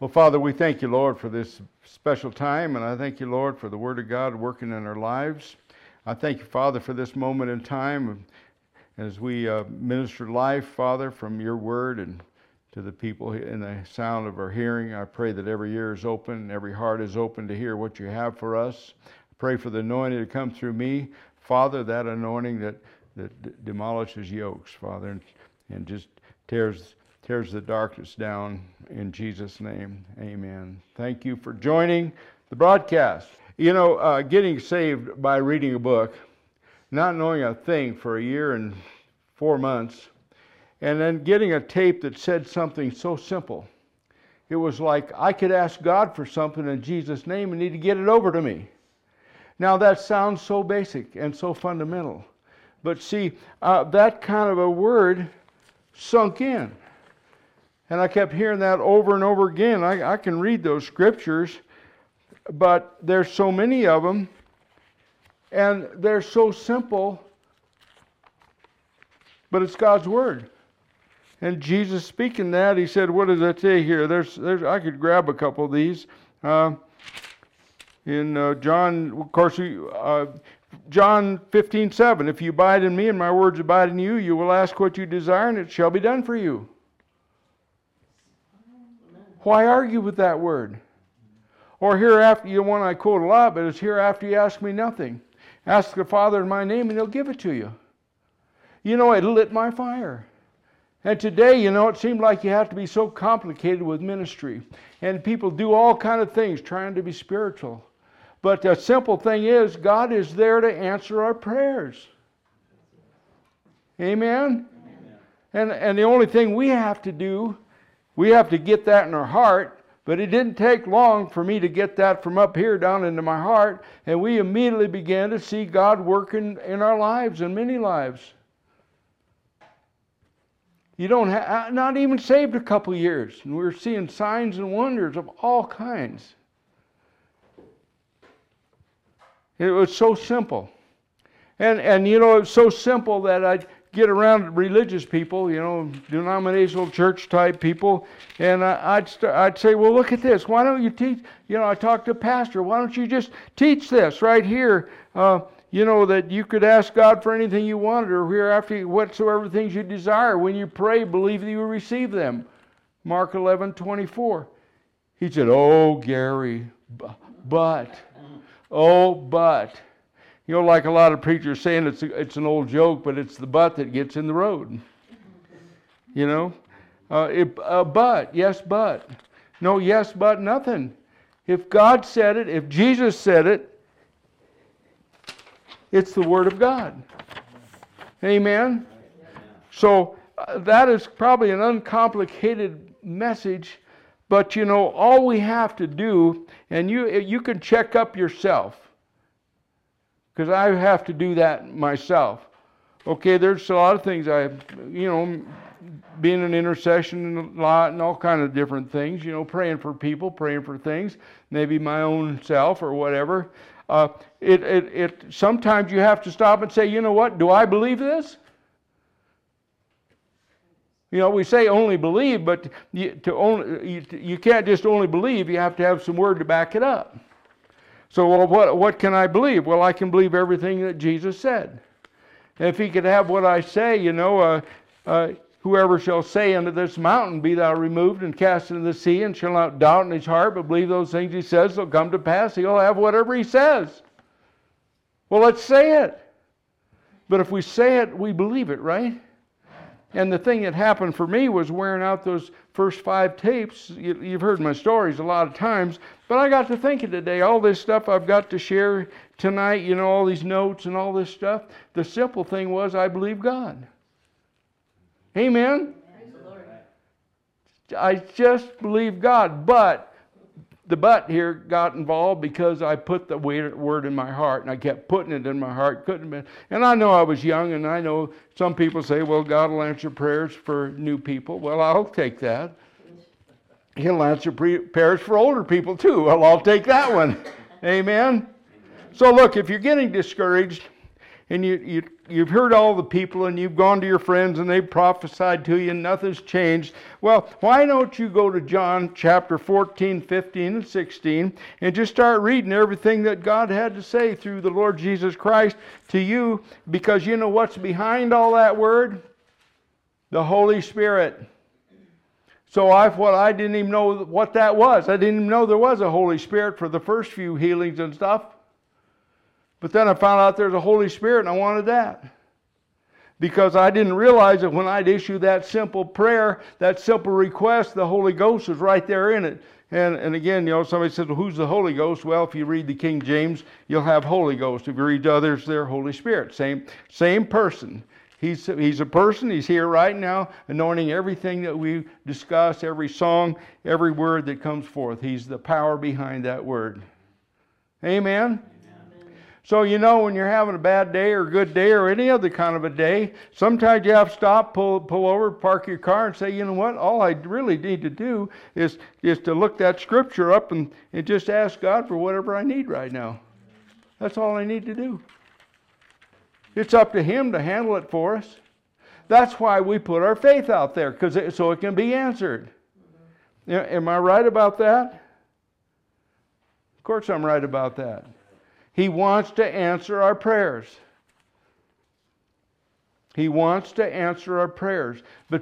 Well, Father, we thank you, Lord, for this special time, and I thank you, Lord, for the Word of God working in our lives. I thank you, Father, for this moment in time as we uh, minister life, Father, from your Word and to the people in the sound of our hearing. I pray that every ear is open, every heart is open to hear what you have for us. I pray for the anointing to come through me, Father, that anointing that, that demolishes yokes, Father, and, and just tears tears the darkness down in Jesus' name. Amen. Thank you for joining the broadcast. You know, uh, getting saved by reading a book, not knowing a thing for a year and four months, and then getting a tape that said something so simple. It was like I could ask God for something in Jesus' name and He'd get it over to me. Now, that sounds so basic and so fundamental. But see, uh, that kind of a word sunk in. And I kept hearing that over and over again. I, I can read those scriptures, but there's so many of them, and they're so simple, but it's God's Word. And Jesus speaking that, he said, What does that say here? There's, there's, I could grab a couple of these. Uh, in uh, John, of course, uh, John 15, 7, if you abide in me and my words abide in you, you will ask what you desire, and it shall be done for you. Why argue with that word? Or hereafter, you one I quote a lot, but it's hereafter you ask me nothing. Ask the Father in my name and he'll give it to you. You know, it lit my fire. And today, you know, it seemed like you have to be so complicated with ministry. And people do all kind of things trying to be spiritual. But the simple thing is, God is there to answer our prayers. Amen? Amen? And, and the only thing we have to do we have to get that in our heart, but it didn't take long for me to get that from up here down into my heart, and we immediately began to see God working in our lives and many lives. You don't have, uh, not even saved a couple years, and we're seeing signs and wonders of all kinds. It was so simple. And, and you know, it was so simple that I get around religious people, you know, denominational church type people, and I'd, st- I'd say, well, look at this. Why don't you teach? You know, I talked to a pastor. Why don't you just teach this right here? Uh, you know, that you could ask God for anything you wanted or hereafter whatsoever things you desire. When you pray, believe that you will receive them. Mark 11, 24. He said, Oh, Gary, but, oh, but. You know, like a lot of preachers saying it's, a, it's an old joke, but it's the butt that gets in the road. You know? Uh, if, uh, but, yes, but. No, yes, but nothing. If God said it, if Jesus said it, it's the Word of God. Amen? So uh, that is probably an uncomplicated message, but you know, all we have to do, and you, you can check up yourself because I have to do that myself. Okay, there's a lot of things I, you know, being an intercession a lot and all kind of different things. You know, praying for people, praying for things, maybe my own self or whatever. Uh, it, it, it. Sometimes you have to stop and say, you know what? Do I believe this? You know, we say only believe, but you, to only, you, you can't just only believe. You have to have some word to back it up. So, well, what, what can I believe? Well, I can believe everything that Jesus said. And if he could have what I say, you know, uh, uh, whoever shall say unto this mountain, Be thou removed and cast into the sea, and shall not doubt in his heart, but believe those things he says will come to pass, he'll have whatever he says. Well, let's say it. But if we say it, we believe it, right? And the thing that happened for me was wearing out those first five tapes. You, have heard my stories a lot of times, but I got to thinking today, all this stuff I've got to share tonight, you know, all these notes and all this stuff. The simple thing was I believe God. Amen. I just believe God, but the but here got involved because I put the word in my heart and I kept putting it in my heart. Couldn't be. And I know I was young, and I know some people say, well, God will answer prayers for new people. Well, I'll take that. He'll answer prayers for older people too. Well, I'll take that one. Amen. So, look, if you're getting discouraged, and you, you, you've heard all the people and you've gone to your friends and they've prophesied to you and nothing's changed. Well, why don't you go to John chapter 14, 15, and 16 and just start reading everything that God had to say through the Lord Jesus Christ to you because you know what's behind all that word? The Holy Spirit. So I what I didn't even know what that was. I didn't even know there was a Holy Spirit for the first few healings and stuff. But then I found out there's a Holy Spirit and I wanted that. Because I didn't realize that when I'd issue that simple prayer, that simple request, the Holy Ghost was right there in it. And, and again, you know, somebody says, well, who's the Holy Ghost? Well, if you read the King James, you'll have Holy Ghost. If you read others, they're Holy Spirit. Same, same person. He's, he's a person. He's here right now, anointing everything that we discuss, every song, every word that comes forth. He's the power behind that word. Amen. So, you know, when you're having a bad day or a good day or any other kind of a day, sometimes you have to stop, pull, pull over, park your car, and say, you know what? All I really need to do is, is to look that scripture up and, and just ask God for whatever I need right now. That's all I need to do. It's up to Him to handle it for us. That's why we put our faith out there, because so it can be answered. Am I right about that? Of course, I'm right about that. He wants to answer our prayers. He wants to answer our prayers. But